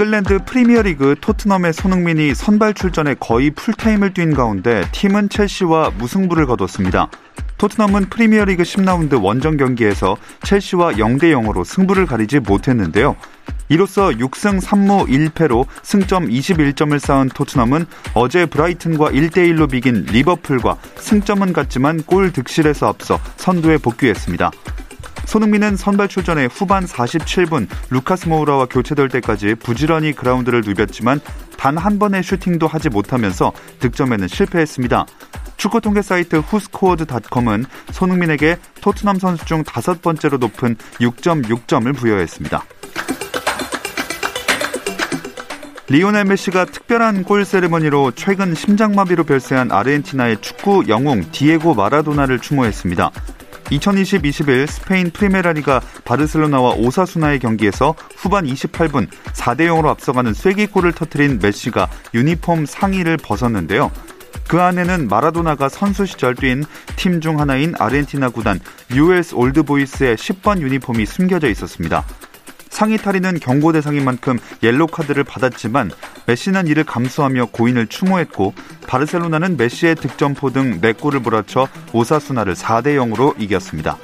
잉글랜드 프리미어리그 토트넘의 손흥민이 선발 출전해 거의 풀타임을 뛴 가운데 팀은 첼시와 무승부를 거뒀습니다. 토트넘은 프리미어리그 10라운드 원정 경기에서 첼시와 0대 0으로 승부를 가리지 못했는데요. 이로써 6승 3무 1패로 승점 21점을 쌓은 토트넘은 어제 브라이튼과 1대 1로 비긴 리버풀과 승점은 같지만 골 득실에서 앞서 선두에 복귀했습니다. 손흥민은 선발 출전해 후반 47분 루카스 모우라와 교체될 때까지 부지런히 그라운드를 누볐지만 단 한 번의 슈팅도 하지 못하면서 득점에는 실패했습니다. 축구 통계 사이트 후스코어드닷컴은 손흥민에게 토트넘 선수 중 다섯 번째로 높은 6.6점을 부여했습니다. 리오넬 메시가 특별한 골 세레머니로 최근 심장마비로 별세한 아르헨티나의 축구 영웅 디에고 마라도나를 추모했습니다. 2020-21 스페인 프리메라리가 바르셀로나와 오사수나의 경기에서 후반 28분 4대 0으로 앞서가는 쐐기골을 터트린 메시가 유니폼 상의를 벗었는데요. 그 안에는 마라도나가 선수 시절 뛴 팀 중 하나인 아르헨티나 구단 US 올드보이스의 10번 유니폼이 숨겨져 있었습니다. 상의 탈의는 경고 대상인 만큼 옐로 카드를 받았지만 메시는 이를 감수하며 고인을 추모했고 바르셀로나는 메시의 득점포 등 4골을 몰아쳐 오사수나를 4대 0으로 이겼습니다.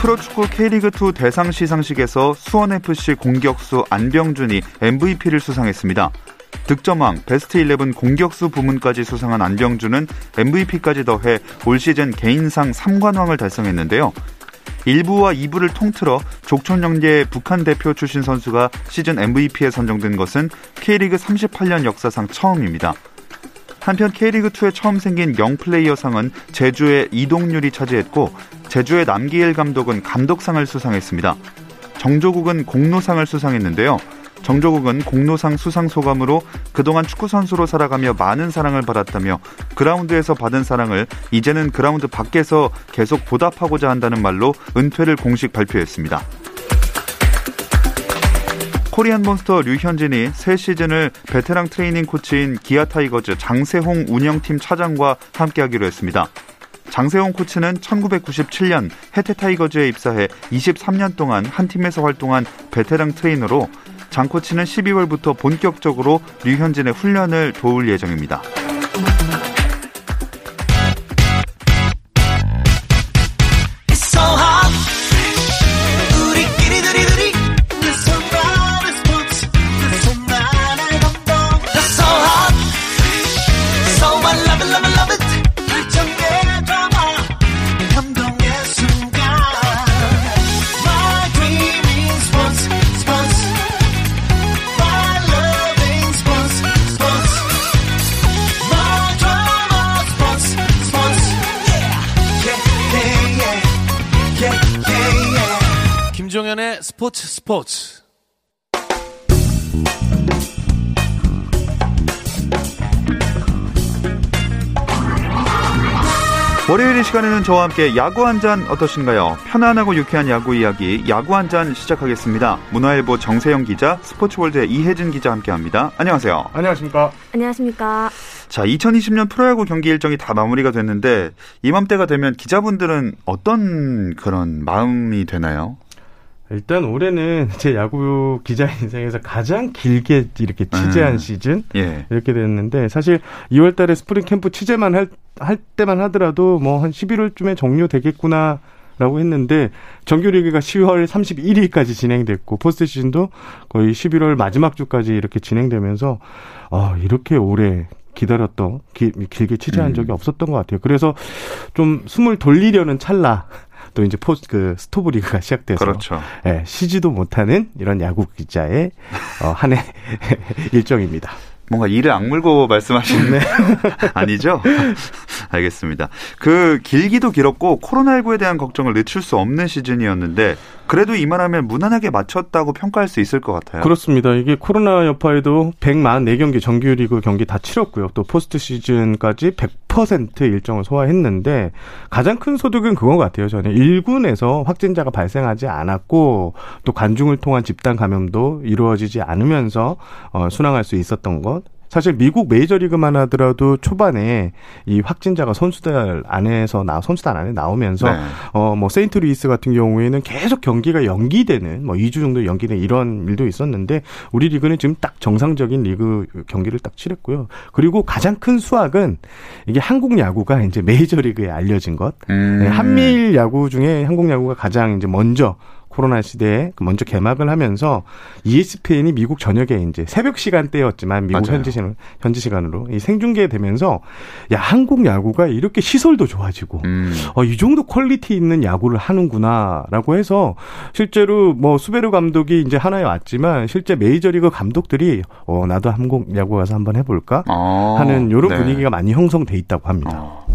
프로축구 K리그2 대상 시상식에서 수원FC 공격수 안병준이 MVP를 수상했습니다. 득점왕, 베스트 11 공격수 부문까지 수상한 안병준은 MVP까지 더해 올 시즌 개인상 3관왕을 달성했는데요. 1부와 2부를 통틀어 족촌영재 북한 대표 출신 선수가 시즌 MVP에 선정된 것은 K리그 38년 역사상 처음입니다. 한편 K리그2에 처음 생긴 영플레이어 상은 제주의 이동률이 차지했고 제주의 남기일 감독은 감독상을 수상했습니다. 정조국은 공로상을 수상했는데요. 정조국은 공로상 수상 소감으로 그동안 축구 선수로 살아가며 많은 사랑을 받았다며 그라운드에서 받은 사랑을 이제는 그라운드 밖에서 계속 보답하고자 한다는 말로 은퇴를 공식 발표했습니다. 코리안 몬스터 류현진이 새 시즌을 베테랑 트레이닝 코치인 기아 타이거즈 장세홍 운영팀 차장과 함께하기로 했습니다. 장세홍 코치는 1997년 해태 타이거즈에 입사해 23년 동안 한 팀에서 활동한 베테랑 트레이너로 장 코치는 12월부터 본격적으로 류현진의 훈련을 도울 예정입니다. 스포츠 월요일 이 시간에는 저와 함께 야구 한 잔 어떠신가요? 편안하고 유쾌한 야구 이야기 야구 한 잔 시작하겠습니다. 문화일보 정세영 기자, 스포츠월드의 이혜진 기자 함께합니다. 안녕하세요. 안녕하십니까? 안녕하십니까? 자, 2020년 프로야구 경기 일정이 다 마무리가 됐는데 이맘때가 되면 기자분들은 어떤 그런 마음이 되나요? 일단 올해는 제 야구 기자 인생에서 가장 길게 이렇게 취재한 음. 시즌 예. 이렇게 됐는데 사실 2월 달에 스프링 캠프 취재만 할, 할 때만 하더라도 뭐 한 11월쯤에 종료되겠구나 라고 했는데 정규 리그가 10월 31일까지 진행됐고 포스트 시즌도 거의 11월 마지막 주까지 이렇게 진행되면서 아, 이렇게 오래 기다렸던 기, 길게 취재한 음. 적이 없었던 것 같아요. 그래서 좀 숨을 돌리려는 찰나 또 이제 포스 그 스토브 리그가 시작돼서 그렇죠. 예, 쉬지도 못하는 이런 야구 기자의 어, 한해 일정입니다. 뭔가 이를 악물고 말씀하시는 네. 아니죠? 알겠습니다. 그 길기도 길었고 코로나19에 대한 걱정을 늦출 수 없는 시즌이었는데 그래도 이만하면 무난하게 마쳤다고 평가할 수 있을 것 같아요. 그렇습니다. 이게 코로나 여파에도 144경기 정규리그 경기 다 치렀고요. 또 포스트 시즌까지 100% 일정을 소화했는데 가장 큰 소득은 것 같아요. 저는 1군에서 확진자가 발생하지 않았고 또 관중을 통한 집단 감염도 이루어지지 않으면서 어, 순항할 수 있었던 것. 사실 미국 메이저리그만 하더라도 초반에 이 확진자가 선수들 안에서 나 선수단 안에 나오면서 네. 어 뭐 세인트루이스 같은 경우에는 계속 경기가 연기되는 뭐 2주 정도 연기된 이런 일도 있었는데 우리 리그는 지금 딱 정상적인 리그 경기를 딱 치렀고요. 그리고 가장 큰 수확은 이게 한국 야구가 이제 메이저리그에 알려진 것. 음. 네, 한미일 야구 중에 한국 야구가 가장 이제 먼저 코로나 시대에 그 먼저 개막을 하면서 ESPN이 미국 저녁에 이제 새벽 시간대였지만 미국 맞아요. 현지 시간 현지 시간으로 이 생중계되면서 야 한국 야구가 이렇게 시설도 좋아지고 음. 어, 이 정도 퀄리티 있는 야구를 하는구나라고 해서 실제로 뭐 수베르 감독이 이제 한화에 왔지만 실제 메이저리그 감독들이 어 나도 한국 야구 가서 한번 해볼까 아, 하는 이런 네. 분위기가 많이 형성돼 있다고 합니다. 아,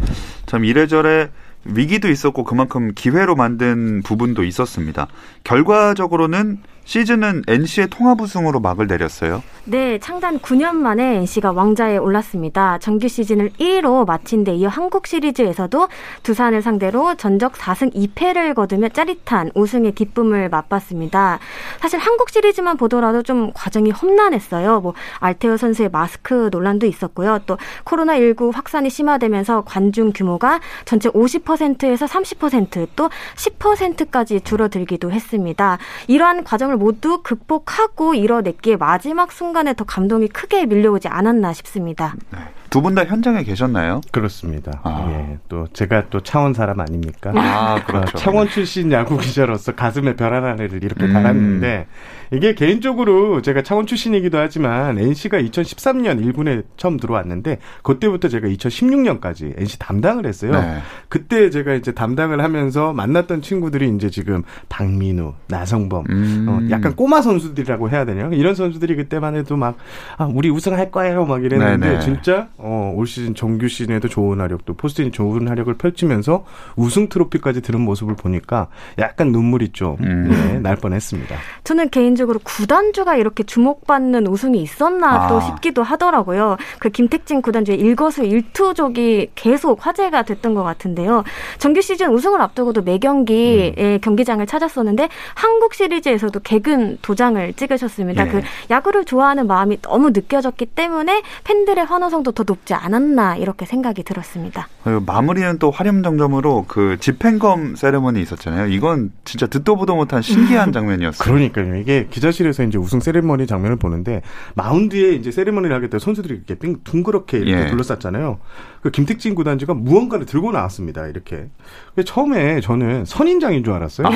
참 이래저래 위기도 있었고 그만큼 기회로 만든 부분도 있었습니다. 결과적으로는 시즌은 NC의 통합 우승으로 막을 내렸어요. 네, 창단 9년 만에 NC가 왕자에 올랐습니다. 정규 시즌을 1위로 마친 데 이어 한국 시리즈에서도 두산을 상대로 전적 4승 2패를 거두며 짜릿한 우승의 기쁨을 맛봤습니다. 사실 한국 시리즈만 보더라도 좀 과정이 험난했어요. 뭐 알테어 선수의 마스크 논란도 있었고요. 또 코로나19 확산이 심화되면서 관중 규모가 전체 50%에서 30%또 10%까지 줄어들기도 했습니다. 이러한 과정을 모두 극복하고 이뤄냈기에 마지막 순간에 더 감동이 크게 밀려오지 않았나 싶습니다. 네. 두 분 다 현장에 계셨나요? 그렇습니다. 아. 예, 또 제가 또 창원 사람 아닙니까? 아, 그렇죠. 창원 출신 야구 기자로서 가슴에 별 하나를 이렇게 음. 달았는데 이게 개인적으로 제가 창원 출신이기도 하지만 NC가 2013년 1군에 처음 들어왔는데 그때부터 제가 2016년까지 NC 담당을 했어요. 네. 그때 제가 이제 담당을 하면서 만났던 친구들이 이제 지금 박민우, 나성범, 음. 어, 약간 꼬마 선수들이라고 해야 되냐 이런 선수들이 그때만 해도 막 아, 우리 우승할 거예요 막 이랬는데 네네. 진짜 어, 올 시즌 정규 시즌에도 좋은 활약도 포스트인 좋은 활약을 펼치면서 우승 트로피까지 들은 모습을 보니까 약간 눈물이 좀 음. 네, 날 뻔했습니다. 저는 개인적으로 구단주가 이렇게 주목받는 우승이 있었나 아. 또 싶기도 하더라고요. 그 김택진 구단주의 일거수 일투족이 계속 화제가 됐던 것 같은데요. 정규 시즌 우승을 앞두고도 매 경기에 음. 경기장을 찾았었는데 한국 시리즈에서도 개근 도장을 찍으셨습니다. 예. 그 야구를 좋아하는 마음이 너무 느껴졌기 때문에 팬들의 환호성도 더 높지 않았나 이렇게 생각이 들었습니다. 마무리는 또 화렴정점으로 그 집행검 세레머니 있었잖아요. 이건 진짜 듣도 보도 못한 신기한 장면이었어요. 그러니까요. 이게 기자실에서 이제 우승 세레머니 장면을 보는데 마운드에 이제 세레머니를 하게 때 선수들이 이렇게 빙, 둥그렇게 이렇게 예. 둘러쌌잖아요. 그 김택진 구단주가 무언가를 들고 나왔습니다. 이렇게. 처음에 저는 선인장인 줄 알았어요. 아.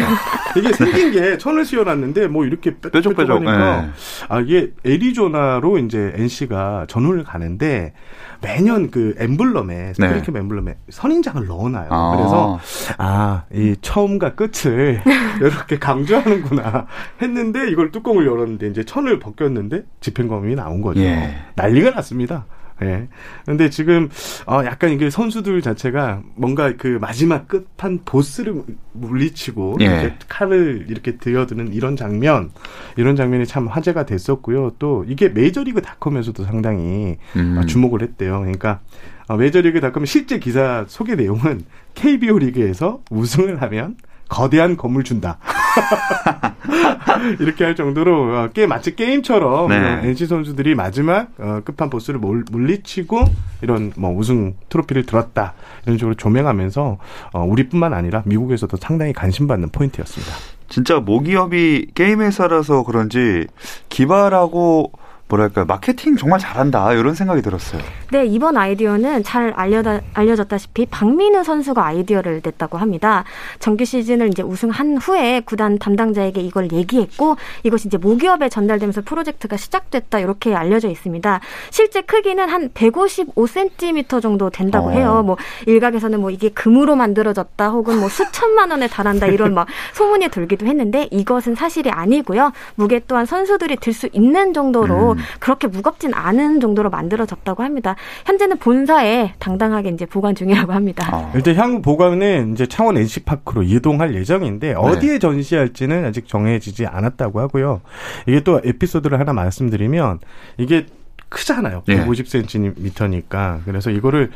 이게 생긴 게 천을 씌워놨는데 뭐 이렇게 뾰족뾰족하니까 네. 아 이게 애리조나로 이제 NC가 전후를 가는데 매년 그 엠블럼에 스프링캠 네. 엠블럼에 선인장을 넣어놔요. 아. 그래서 아 이 처음과 끝을 이렇게 강조하는구나 했는데 이걸 뚜껑을 열었는데 이제 천을 벗겼는데 집행검이 나온 거죠. 예. 난리가 났습니다. 예. 근데 지금 어 약간 이게 선수들 자체가 뭔가 그 마지막 끝판 보스를 물리치고 예. 이렇게 칼을 이렇게 들여드는 이런 장면 이런 장면이 참 화제가 됐었고요. 또 이게 메이저리그 닷컴에서도 상당히 음. 주목을 했대요. 그러니까 어, 메이저리그 닷컴 실제 기사 소개 내용은 KBO 리그에서 우승을 하면 거대한 건물 준다. 이렇게 할 정도로 어, 게 마치 게임처럼 네. NC 선수들이 마지막 어, 끝판 보스를 물리치고 이런 뭐 우승 트로피를 들었다 이런 식으로 조명하면서 어, 우리뿐만 아니라 미국에서도 상당히 관심받는 포인트였습니다. 진짜 모기업이 게임 회사라서 그런지 기발하고 뭐랄까 마케팅 정말 잘한다 이런 생각이 들었어요. 네 이번 아이디어는 잘 알려다, 알려졌다시피 박민우 선수가 아이디어를 냈다고 합니다. 정규 시즌을 이제 우승한 후에 구단 담당자에게 이걸 얘기했고 이것이 이제 모기업에 전달되면서 프로젝트가 시작됐다 이렇게 알려져 있습니다. 실제 크기는 한 155cm 정도 된다고 어. 해요. 뭐 일각에서는 뭐 이게 금으로 만들어졌다 혹은 뭐 수천만 원에 달한다 이런 막 소문이 돌기도 했는데 이것은 사실이 아니고요. 무게 또한 선수들이 들 수 있는 정도로 음. 그렇게 무겁진 않은 정도로 만들어졌다고 합니다. 현재는 본사에 당당하게 이제 보관 중이라고 합니다. 어. 일단 향후 보관은 이제 창원 NC파크로 이동할 예정인데 네. 어디에 전시할지는 아직 정해지지 않았다고 하고요. 이게 또 에피소드를 하나 말씀드리면 이게 크잖아요. 예. 150cm니까. 그래서 이거를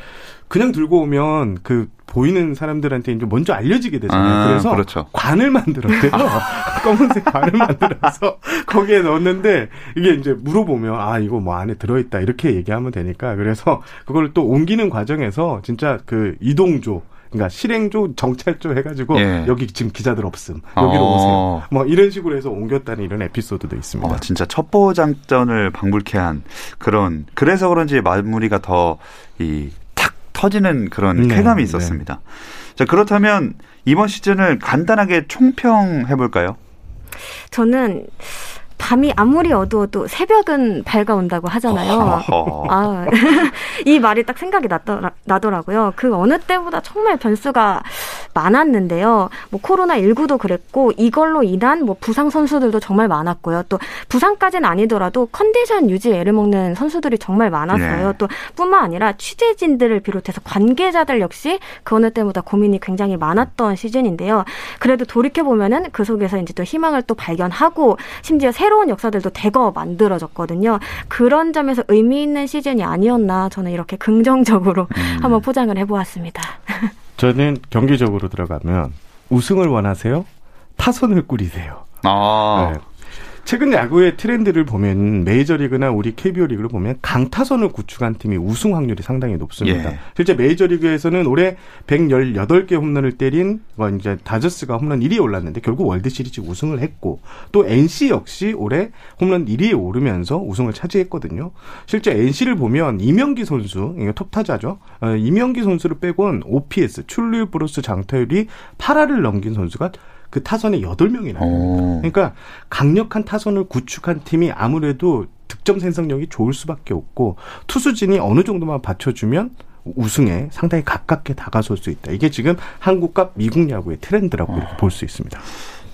그냥 들고 오면 그 보이는 사람들한테 이제 먼저 알려지게 되잖아요. 아, 그래서 그렇죠. 관을 만들었대요. 검은색 관을 만들어서 거기에 넣었는데 이게 이제 물어보면 아 이거 뭐 안에 들어있다 이렇게 얘기하면 되니까 그래서 그걸 또 옮기는 과정에서 진짜 그 이동조 그러니까 실행조, 정찰조 해가지고 예. 여기 지금 기자들 없음 여기로 어. 오세요. 뭐 이런 식으로 해서 옮겼다는 이런 에피소드도 있습니다. 어, 진짜 첩보 장전을 방불케 한 그런 그래서 그런지 마무리가 더이 터지는 그런 네, 쾌감이 네. 있었습니다. 네. 자, 그렇다면 이번 시즌을 간단하게 총평해 볼까요? 저는 밤이 아무리 어두워도 새벽은 밝아온다고 하잖아요. 아, 이 말이 딱 생각이 났더라, 나더라고요. 그 어느 때보다 정말 변수가 많았는데요. 뭐 코로나19도 그랬고 이걸로 인한 뭐 부상 선수들도 정말 많았고요. 또 부상까지는 아니더라도 컨디션 유지에 애를 먹는 선수들이 정말 많았어요. 네. 또 뿐만 아니라 취재진들을 비롯해서 관계자들 역시 그 어느 때보다 고민이 굉장히 많았던 시즌인데요. 그래도 돌이켜 보면은 그 속에서 이제 또 희망을 또 발견하고 심지어 새 새로운 역사들도 대거 만들어졌거든요. 그런 점에서 의미 있는 시즌이 아니었나 저는 이렇게 긍정적으로 음. 한번 포장을 해보았습니다. 저는 경기적으로 들어가면 우승을 원하세요? 타선을 꾸리세요. 아. 네. 최근 야구의 트렌드를 보면 메이저리그나 우리 KBO 리그를 보면 강타선을 구축한 팀이 우승 확률이 상당히 높습니다. 예. 실제 메이저리그에서는 올해 118개 홈런을 때린 뭐 이제 다저스가 홈런 1위에 올랐는데 결국 월드 시리즈 우승을 했고 또 NC 역시 올해 홈런 1위에 오르면서 우승을 차지했거든요. 실제 NC를 보면 이명기 선수, 이거 톱타자죠. 어, 이명기 선수를 빼곤 OPS, 출루율 플러스 장타율이 8할을 넘긴 선수가 그 타선에 8명이나. 오. 그러니까 강력한 타선을 구축한 팀이 아무래도 득점 생성력이 좋을 수밖에 없고 투수진이 어느 정도만 받쳐주면 우승에 상당히 가깝게 다가설 수 있다. 이게 지금 한국과 미국 야구의 트렌드라고 어. 이렇게 볼수 있습니다.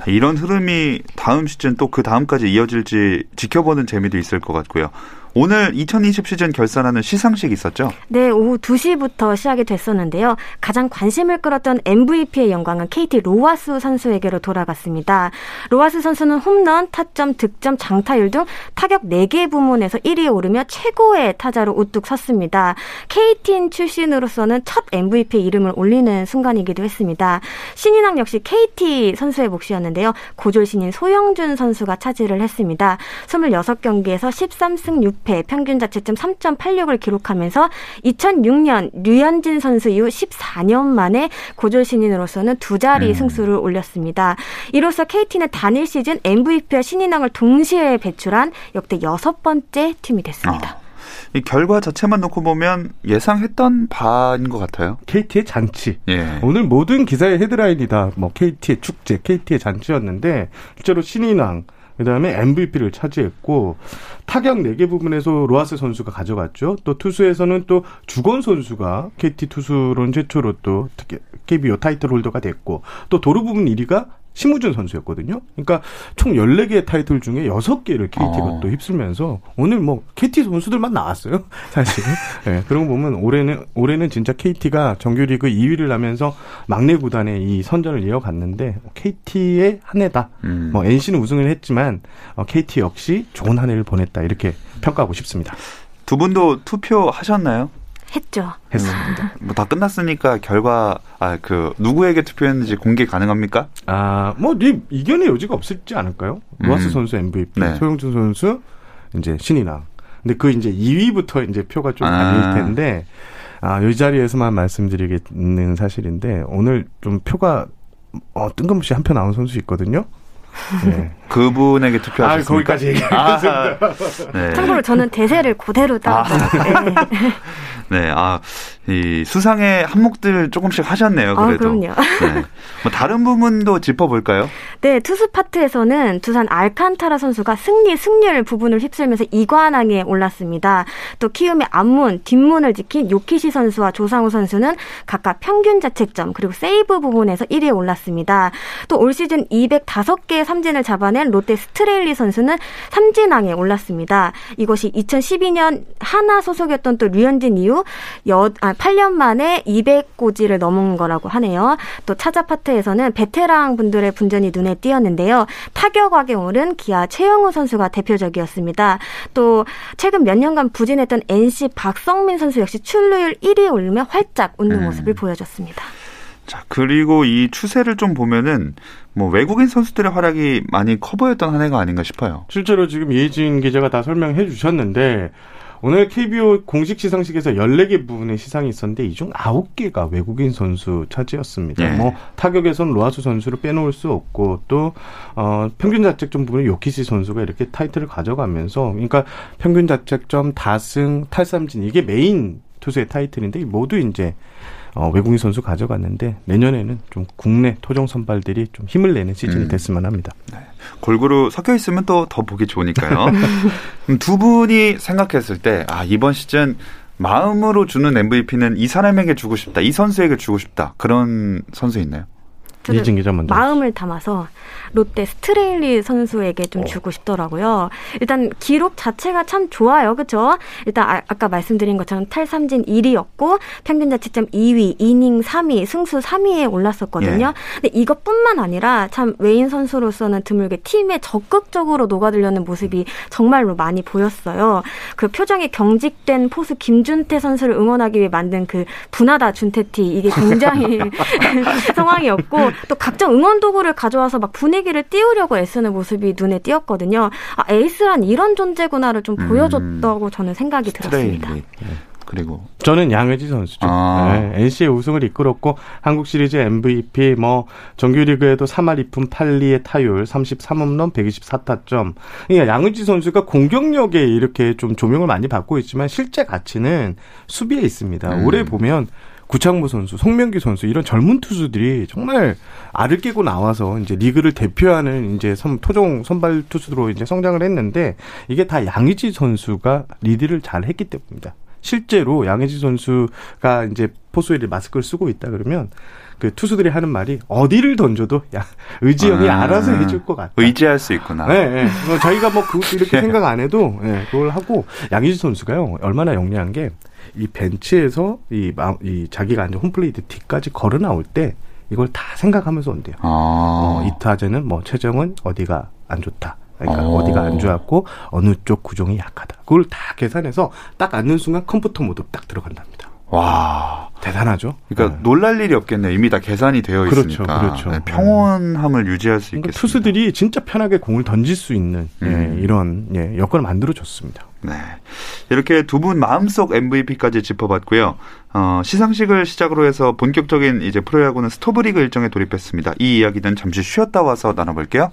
이런 흐름이 다음 시즌 또 그 다음까지 이어질지 지켜보는 재미도 있을 것 같고요. 오늘 2020 시즌 결산하는 시상식 있었죠? 네, 오후 2시부터 시작이 됐었는데요. 가장 관심을 끌었던 MVP의 영광은 KT 로하스 선수에게로 돌아갔습니다. 로하스 선수는 홈런, 타점, 득점, 장타율 등 타격 4개 부문에서 1위에 오르며 최고의 타자로 우뚝 섰습니다. KT인 출신으로서는 첫 MVP 이름을 올리는 순간이기도 했습니다. 신인왕 역시 KT 선수의 몫이었는데요. 고졸 신인 소영준 선수가 차지를 했습니다. 26경기에서 13승 6 연패, 평균 자체점 3.86을 기록하면서 2006년 류현진 선수 이후 14년 만에 고졸 신인으로서는 두 자리 음. 승수를 올렸습니다. 이로써 KT는 단일 시즌 MVP와 신인왕을 동시에 배출한 역대 여섯 번째 팀이 됐습니다. 아. 이 결과 자체만 놓고 보면 예상했던 바인 것 같아요. KT의 잔치. 예. 오늘 모든 기사의 헤드라인이다. 뭐 KT의 축제, KT의 잔치였는데 실제로 신인왕 그다음에 MVP를 차지했고 타격 4개 부분에서 로하스 선수가 가져갔죠. 또 투수에서는 또 주건 선수가 KT 투수론 최초로 또 KBO 타이틀 홀더가 됐고 또 도루 부분 1위가 심우준 선수였거든요. 그러니까 총 14개의 타이틀 중에 6개를 KT가 어. 또 휩쓸면서 오늘 뭐 KT 선수들만 나왔어요. 사실. 네, 그런 거 보면 올해는 올해는 진짜 KT가 정규리그 2위를 하면서 막내 구단의 이 선전을 이어갔는데 KT의 한 해다. 음. 뭐 NC는 우승을 했지만 어, KT 역시 좋은 한 해를 보냈다. 이렇게 평가하고 싶습니다. 두 분도 투표하셨나요? 했죠. 했습니다. 뭐 다 끝났으니까 결과 아 그 누구에게 투표했는지 공개 가능합니까? 아뭐 네 이견의 여지가 없을지 않을까요? 음. 로하스 선수 MVP, 네. 소영준 선수 이제 신인왕. 근데 그 이제 2위부터 이제 표가 좀 갈릴 아. 텐데 아, 이 자리에서만 말씀드리겠는 사실인데 오늘 좀 표가 어, 뜬금없이 한 표 나온 선수 있거든요. 네. 그분에게 투표하셨습니까? 아, 거기까지 얘기했습니다. 아, 네. 참고로 저는 대세를 그대로 따랐어요. 아. 네. 네, 아, 이 수상의 한몫들 조금씩 하셨네요. 아, 그래도. 아, 그럼요. 네. 뭐 다른 부분도 짚어볼까요? 네, 투수 파트에서는 두산 알칸타라 선수가 승리, 승률 부분을 휩쓸면서 이관왕에 올랐습니다. 또 키움의 앞문, 뒷문을 지킨 요키시 선수와 조상우 선수는 각각 평균 자책점 그리고 세이브 부분에서 1위에 올랐습니다. 또 올 시즌 205개의 삼진을 잡아낸 된 롯데 스트레일리 선수는 삼진왕에 올랐습니다. 이것이 2012년 하나 소속이었던 또 류현진 이후 여, 아, 8년 만에 200고지를 넘은 거라고 하네요. 또 차자 파트에서는 베테랑 분들의 분전이 눈에 띄었는데요. 타격왕에 오른 기아 최영우 선수가 대표적이었습니다. 또 최근 몇 년간 부진했던 NC 박성민 선수 역시 출루율 1위에 오르며 활짝 웃는 음. 모습을 보여줬습니다. 자, 그리고 이 추세를 좀 보면은 뭐 외국인 선수들의 활약이 많이 커 보였던 한 해가 아닌가 싶어요. 실제로 지금 이혜진 기자가 다 설명해 주셨는데 오늘 KBO 공식 시상식에서 14개 부분의 시상이 있었는데 이 중 9개가 외국인 선수 차지였습니다. 네. 뭐 타격에선 로하스 선수를 빼놓을 수 없고 또 어, 평균 자책점 부분에 요키시 선수가 이렇게 타이틀을 가져가면서 그러니까 평균 자책점, 다승, 탈삼진 이게 메인 투수의 타이틀인데 모두 이제 어, 외국인 선수 가져갔는데 내년에는 좀 국내 토종 선발들이 좀 힘을 내는 시즌이 음. 됐으면 합니다. 네. 골고루 섞여 있으면 또 더 보기 좋으니까요. 두 분이 생각했을 때 아, 이번 시즌 마음으로 주는 MVP는 이 사람에게 주고 싶다, 이 선수에게 주고 싶다 그런 선수 있나요? 이진 기자 먼저. 마음을 담아서 롯데 스트레일리 선수에게 좀 어. 주고 싶더라고요. 일단 기록 자체가 참 좋아요. 그렇죠? 일단 아, 까 말씀드린 것처럼 탈삼진 1위였고 평균 자책점 2위, 이닝 3위, 승수 3위에 올랐었거든요. 예. 근데 이것뿐만 아니라 참 외인 선수로서는 드물게 팀에 적극적으로 녹아들려는 모습이 정말로 많이 보였어요. 그 표정에 경직된 포수 김준태 선수를 응원하기 위해 만든 그 분하다 준태티 이게 굉장히 상황이었고 또 각종 응원 도구를 가져와서 막 분위기를 띄우려고 애쓰는 모습이 눈에 띄었거든요. 아, 에이스란 이런 존재구나를 좀 음. 보여줬다고 저는 생각이 들었습니다. 네. 그리고 저는 양의지 선수죠. 아. 네, NC의 우승을 이끌었고 한국 시리즈 MVP 뭐 정규리그에도 3할 2푼 8리의 타율 33홈런 124타점. 그러니까 양의지 선수가 공격력에 이렇게 좀 조명을 많이 받고 있지만 실제 가치는 수비에 있습니다. 음. 올해 보면 구창모 선수, 송명기 선수 이런 젊은 투수들이 정말 알을 깨고 나와서 이제 리그를 대표하는 이제 선, 토종 선발 투수로 이제 성장을 했는데 이게 다 양의지 선수가 리드를 잘 했기 때문입니다. 실제로 양의지 선수가 이제 포수일에 마스크를 쓰고 있다 그러면 그 투수들이 하는 말이 어디를 던져도 야 의지 형이 아, 알아서 해줄 것 같다. 의지할 수 있구나. 네, 네. 뭐 저희가 뭐 그, 이렇게 생각 안 해도 네, 그걸 하고 양의지 선수가요 얼마나 영리한 게 이 벤치에서 이, 이 자기가 앉은 홈플레이트 뒤까지 걸어 나올 때 이걸 다 생각하면서 온대요. 아. 어, 이 타자는 뭐 최정은 어디가 안 좋다. 그러니까 어. 디가 안 좋았고 어느 쪽 구종이 약하다. 그걸 다 계산해서 딱 앉는 순간 컴퓨터 모드 딱 들어간답니다. 와 대단하죠. 그러니까 네. 놀랄 일이 없겠네요. 이미 다 계산이 되어 그렇죠, 있으니까 그렇죠. 네, 평온함을 유지할 수 그러니까 있겠습니다. 투수들이 진짜 편하게 공을 던질 수 있는 예, 음. 예, 이런 예, 여건을 만들어 줬습니다. 네. 이렇게 두 분 마음속 MVP까지 짚어봤고요. 어, 시상식을 시작으로 해서 본격적인 이제 프로야구는 스토브리그 일정에 돌입했습니다. 이 이야기는 잠시 쉬었다 와서 나눠볼게요.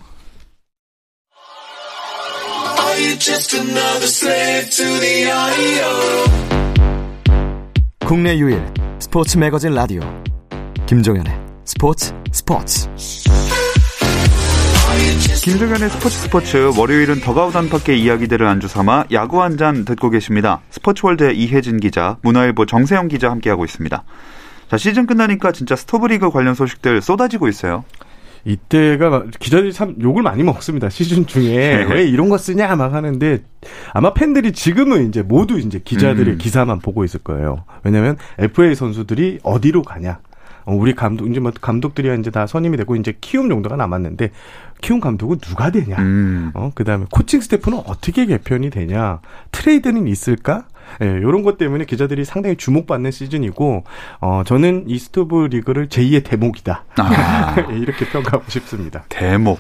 국내 유일 스포츠 매거진 라디오 김종현의 스포츠 스포츠 김종현의 스포츠 스포츠 월요일은 더가우 단밖의 이야기들을 안주 삼아 야구 한 잔 듣고 계십니다. 스포츠월드의 이혜진 기자, 문화일보 정세영 기자 함께하고 있습니다. 자 시즌 끝나니까 진짜 스토브리그 관련 소식들 쏟아지고 있어요. 이때가 기자들이 참 욕을 많이 먹습니다. 시즌 중에 네. 왜 이런 거 쓰냐 막 하는데 아마 팬들이 지금은 이제 모두 이제 기자들의 음. 기사만 보고 있을 거예요. 왜냐하면 FA 선수들이 어디로 가냐. 어, 우리 감독 이제 뭐 감독들이 이제 다 선임이 되고 이제 키움 정도가 남았는데 키움 감독은 누가 되냐? 음. 어 그다음에 코칭 스태프는 어떻게 개편이 되냐? 트레이드는 있을까? 예, 네, 요런 것 때문에 기자들이 상당히 주목받는 시즌이고, 어, 저는 이 스토브리그를 제2의 대목이다. 아. 이렇게 평가하고 싶습니다. 대목.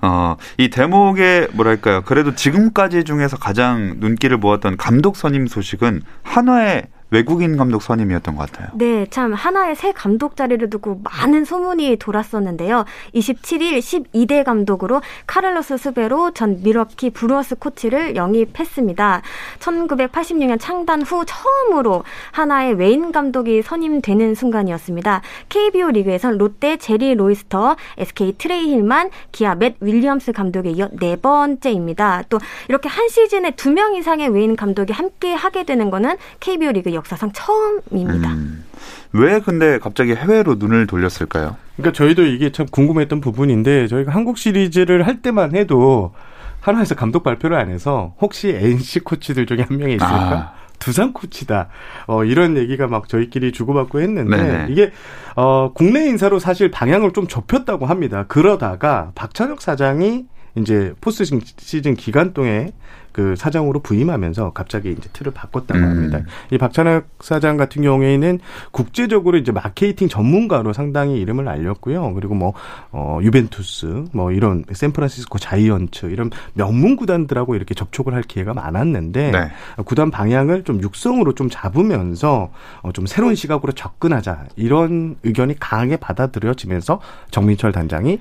어, 이 대목의 뭐랄까요. 그래도 지금까지 중에서 가장 눈길을 모았던 감독 선임 소식은 한화의 외국인 감독 선임이었던 것 같아요. 네, 참 한화의 새 감독 자리를 두고 많은 소문이 돌았었는데요. 27일 12대 감독으로 카를로스 수베로 전 밀워키 브루어스 코치를 영입했습니다. 1986년 창단 후 처음으로 한화의 외인 감독이 선임되는 순간이었습니다. KBO 리그에선 롯데 제리 로이스터, SK 트레이 힐만, 기아 맷 윌리엄스 감독에 이어 네 번째입니다. 또 이렇게 한 시즌에 두 명 이상의 외인 감독이 함께 하게 되는 거는 KBO 리그 역사상 처음입니다. 음. 왜 근데 갑자기 해외로 눈을 돌렸을까요? 그러니까 저희도 이게 참 궁금했던 부분인데 저희가 한국 시리즈를 할 때만 해도 하나에서 감독 발표를 안 해서 혹시 NC 코치들 중에 한 명이 있을까? 아. 두산 코치다. 어, 이런 얘기가 막 저희끼리 주고받고 했는데 네네. 이게 어, 국내 인사로 사실 방향을 좀 좁혔다고 합니다. 그러다가 박찬혁 사장이 이제 포스트 시즌 기간 동에 그 사장으로 부임하면서 갑자기 이제 틀을 바꿨다고 음. 합니다. 이 박찬혁 사장 같은 경우에는 국제적으로 이제 마케팅 전문가로 상당히 이름을 알렸고요. 그리고 뭐, 어, 유벤투스, 뭐 이런 샌프란시스코 자이언츠 이런 명문 구단들하고 이렇게 접촉을 할 기회가 많았는데 네. 구단 방향을 좀 육성으로 좀 잡으면서 어, 좀 새로운 시각으로 접근하자 이런 의견이 강하게 받아들여지면서 정민철 단장이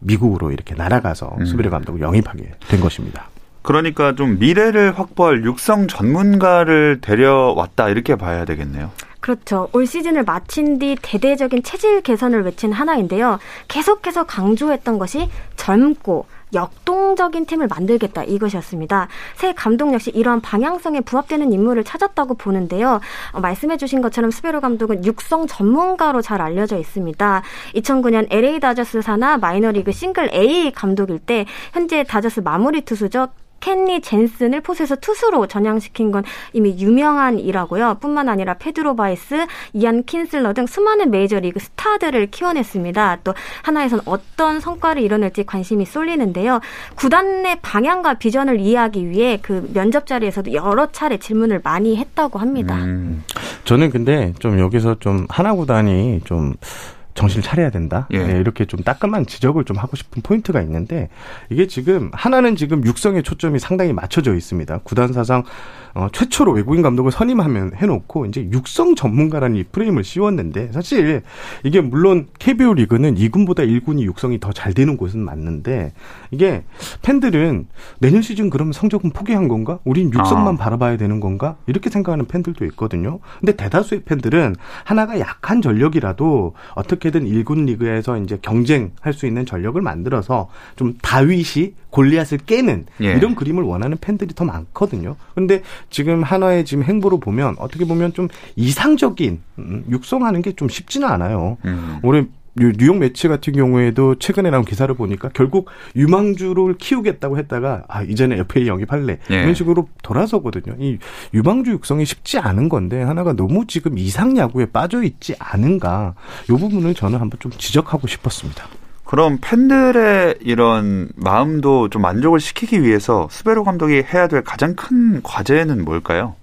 미국으로 이렇게 날아가서 음. 수비를 감독을 영입하게 된 것입니다. 그러니까 좀 미래를 확보할 육성 전문가를 데려왔다 이렇게 봐야 되겠네요. 그렇죠. 올 시즌을 마친 뒤 대대적인 체질 개선을 외친 하나인데요. 계속해서 강조했던 것이 젊고 역동적인 팀을 만들겠다 이것이었습니다. 새 감독 역시 이러한 방향성에 부합되는 인물을 찾았다고 보는데요. 어, 말씀해주신 것처럼 스베로 감독은 육성 전문가로 잘 알려져 있습니다. 2009년 LA 다저스 사나 마이너리그 싱글 A 감독일 때 현재 다저스 마무리 투수죠. 켄리 잰슨을 포수에서 투수로 전향시킨 건 이미 유명한 일화고요. 뿐만 아니라 페드로 바에스, 이안 킨슬러 등 수많은 메이저리그 스타들을 키워냈습니다. 또 한화에선 어떤 성과를 이뤄낼지 관심이 쏠리는데요. 구단 내 방향과 비전을 이해하기 위해 그 면접 자리에서도 여러 차례 질문을 많이 했다고 합니다. 음. 저는 근데 좀 여기서 좀 한화 구단이 좀 정신을 차려야 된다. 예. 네, 이렇게 좀 따끔한 지적을 좀 하고 싶은 포인트가 있는데 이게 지금 하나는 지금 육성의 초점이 상당히 맞춰져 있습니다. 구단 사상 어, 최초로 외국인 감독을 선임하면 해놓고 이제 육성 전문가라는 이 프레임을 씌웠는데 사실 이게 물론 KBO 리그는 2군보다 1군이 육성이 더 잘 되는 곳은 맞는데 이게 팬들은 내년 시즌 그러면 성적은 포기한 건가? 우린 육성만 아. 바라봐야 되는 건가? 이렇게 생각하는 팬들도 있거든요. 근데 대다수의 팬들은 하나가 약한 전력이라도 어떻게든 1군 리그에서 이제 경쟁할 수 있는 전력을 만들어서 좀 다윗이 골리앗을 깨는 예. 이런 그림을 원하는 팬들이 더 많거든요. 그런데 지금 하나의 지금 행보로 보면 어떻게 보면 좀 이상적인 음, 육성하는 게 좀 쉽지는 않아요. 음. 올해 뉴욕 매치 같은 경우에도 최근에 나온 기사를 보니까 결국 유망주를 키우겠다고 했다가 아 이제는 FA 영입할래 예. 이런 식으로 돌아서거든요. 이 유망주 육성이 쉽지 않은 건데 하나가 너무 지금 이상 야구에 빠져 있지 않은가 이 부분을 저는 한번 좀 지적하고 싶었습니다. 그럼 팬들의 이런 마음도 좀 만족을 시키기 위해서 수베로 감독이 해야 될 가장 큰 과제는 뭘까요?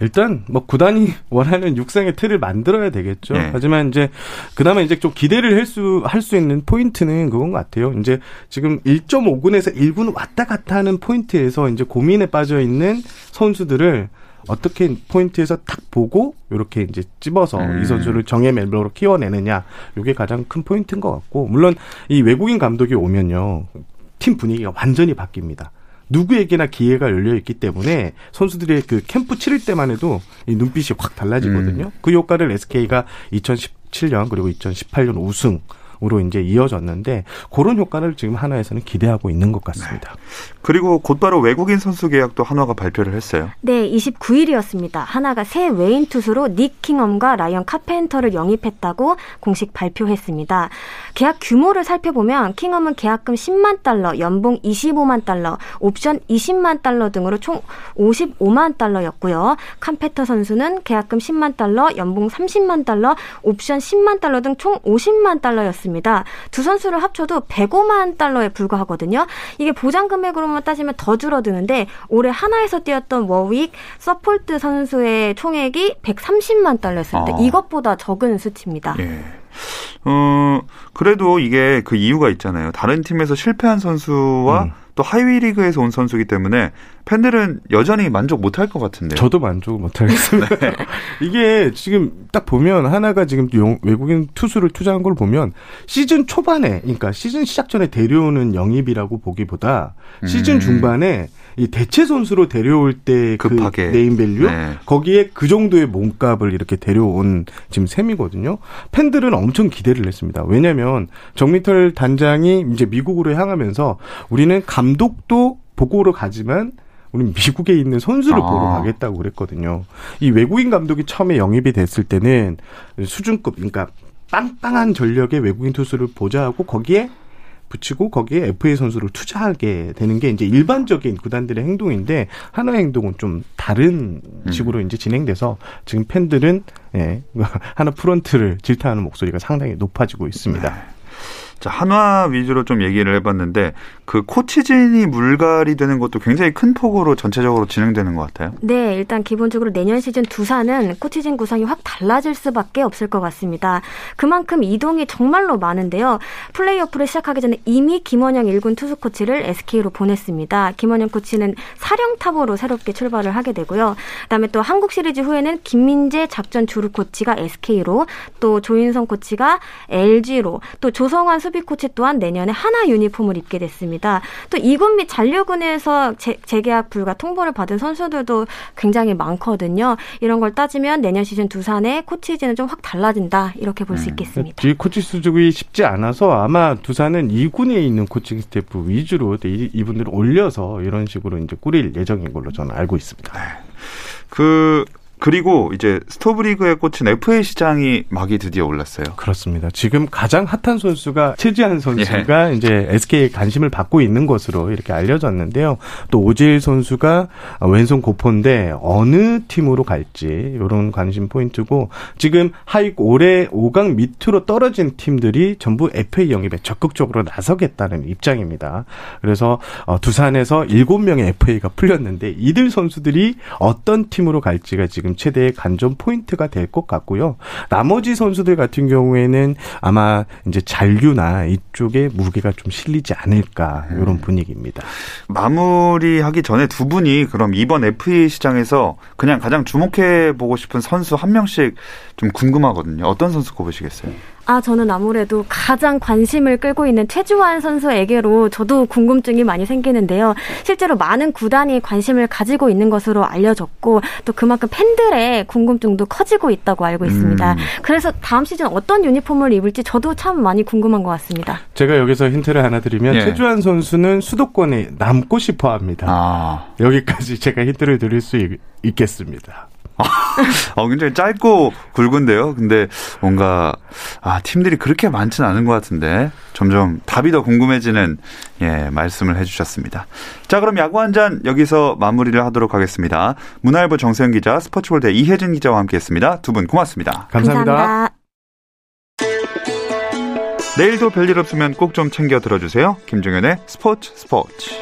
일단 뭐 구단이 원하는 육상의 틀을 만들어야 되겠죠. 네. 하지만 이제 그나마 이제 좀 기대를 할 수 할 수 있는 포인트는 그건 것 같아요. 이제 지금 1.5군에서 1군 왔다 갔다 하는 포인트에서 이제 고민에 빠져 있는 선수들을 어떻게 포인트에서 탁 보고 이렇게 이제 찝어서 음. 이 선수를 정예 멤버로 키워내느냐 이게 가장 큰 포인트인 것 같고 물론 이 외국인 감독이 오면요 팀 분위기가 완전히 바뀝니다. 누구에게나 기회가 열려 있기 때문에 선수들의 그 캠프 치를 때만 해도 이 눈빛이 확 달라지거든요. 음. 그 효과를 SK가 2017년 그리고 2018년 우승 으로 이제 이어졌는데 그런 효과를 지금 한화에서는 기대하고 있는 것 같습니다. 네. 그리고 곧바로 외국인 선수 계약도 한화가 발표를 했어요. 네, 29일이었습니다. 한화가 새 외인 투수로 닉 킹엄과 라이언 카펜터를 영입했다고 공식 발표했습니다. 계약 규모를 살펴보면 킹엄은 계약금 10만 달러, 연봉 25만 달러, 옵션 20만 달러 등으로 총 55만 달러였고요. 캄페터 선수는 계약금 10만 달러, 연봉 30만 달러, 옵션 10만 달러 등 총 50만 달러였습니다. 두 선수를 합쳐도 105만 달러에 불과하거든요. 이게 보장 금액으로만 따지면 더 줄어드는데 올해 하나에서 뛰었던 워윅 서폴트 선수의 총액이 130만 달러였을 때 아. 이것보다 적은 수치입니다. 예. 어, 그래도 이게 그 이유가 있잖아요. 다른 팀에서 실패한 선수와 음. 또 하위 리그에서 온 선수기 때문에 팬들은 여전히 만족 못할 것 같은데. 저도 만족 못하겠습니다. 네. 이게 지금 딱 보면 한화가 지금 외국인 투수를 투자한 걸 보면 시즌 초반에, 그러니까 시즌 시작 전에 데려오는 영입이라고 보기보다 시즌 음. 중반에 이 대체 선수로 데려올 때 그 네임밸류 네. 거기에 그 정도의 몸값을 이렇게 데려온 지금 셈이거든요. 팬들은 엄청 기대를 했습니다. 왜냐하면 정민철 단장이 이제 미국으로 향하면서 우리는 감독도 보러 가지만 우리 미국에 있는 선수를 아. 보러 가겠다고 그랬거든요. 이 외국인 감독이 처음에 영입이 됐을 때는 수준급, 그러니까 빵빵한 전력의 외국인 투수를 보좌하고 거기에 붙이고 거기에 FA 선수를 투자하게 되는 게 이제 일반적인 구단들의 행동인데 하나의 행동은 좀 다른 음. 식으로 음. 이제 진행돼서 지금 팬들은 예, 하나 프런트를 질타하는 목소리가 상당히 높아지고 있습니다. 네. 자, 한화 위주로 좀 얘기를 해봤는데 그 코치진이 물갈이 되는 것도 굉장히 큰 폭으로 전체적으로 진행되는 것 같아요. 네, 일단 기본적으로 내년 시즌 두산은 코치진 구성이 확 달라질 수밖에 없을 것 같습니다. 그만큼 이동이 정말로 많은데요. 플레이오프를 시작하기 전에 이미 김원영 1군 투수 코치를 SK로 보냈습니다. 김원영 코치는 사령탑으로 새롭게 출발을 하게 되고요. 그다음에 또 한국 시리즈 후에는 김민재 작전 주루 코치가 SK로 또 조인성 코치가 LG로 또 조성환 수비 코치 또한 내년에 하나 유니폼을 입게 됐습니다. 또 이군 및 잔류군에서 재, 재계약 불가 통보를 받은 선수들도 굉장히 많거든요. 이런 걸 따지면 내년 시즌 두산의 코치진은 좀 확 달라진다 이렇게 볼수 음. 있겠습니다. 이 코치 수급이 쉽지 않아서 아마 두산은 이군에 있는 코칭 스태프 위주로 이분들을 올려서 이런 식으로 이제 꾸릴 예정인 걸로 저는 알고 있습니다. 네. 그 그리고 이제 스토브리그에 꽃인 FA 시장이 막이 드디어 올랐어요. 그렇습니다. 지금 가장 핫한 선수가 최주환 선수가 예. 이제 SK에 관심을 받고 있는 것으로 이렇게 알려졌는데요. 또 오재일 선수가 왼손 고포인데 어느 팀으로 갈지 이런 관심 포인트고 지금 하위 올해 5강 밑으로 떨어진 팀들이 전부 FA 영입에 적극적으로 나서겠다는 입장입니다. 그래서 어, 두산에서 7명의 FA가 풀렸는데 이들 선수들이 어떤 팀으로 갈지가 지금 지금 최대의 관전 포인트가 될 것 같고요. 나머지 선수들 같은 경우에는 아마 이제 잔류나 이쪽에 무게가 좀 실리지 않을까 이런 음. 분위기입니다. 마무리하기 전에 두 분이 그럼 이번 FA 시장에서 그냥 가장 주목해 보고 싶은 선수 한 명씩 좀 궁금하거든요. 어떤 선수 꼽으시겠어요? 아, 저는 아무래도 가장 관심을 끌고 있는 최주환 선수에게로 저도 궁금증이 많이 생기는데요. 실제로 많은 구단이 관심을 가지고 있는 것으로 알려졌고 또 그만큼 팬들의 궁금증도 커지고 있다고 알고 있습니다. 음. 그래서 다음 시즌 어떤 유니폼을 입을지 저도 참 많이 궁금한 것 같습니다. 제가 여기서 힌트를 하나 드리면 예. 최주환 선수는 수도권에 남고 싶어 합니다. 아. 여기까지 제가 힌트를 드릴 수 있, 있겠습니다. 어, 굉장히 짧고 굵은데요. 근데 뭔가, 아, 팀들이 그렇게 많지는 않은 것 같은데 점점 답이 더 궁금해지는, 예, 말씀을 해주셨습니다. 자, 그럼 야구 한 잔 여기서 마무리를 하도록 하겠습니다. 문화일보 정세영 기자, 스포츠볼대 이혜진 기자와 함께 했습니다. 두 분 고맙습니다. 감사합니다. 감사합니다. 내일도 별일 없으면 꼭 좀 챙겨 들어주세요. 김종현의 스포츠 스포츠.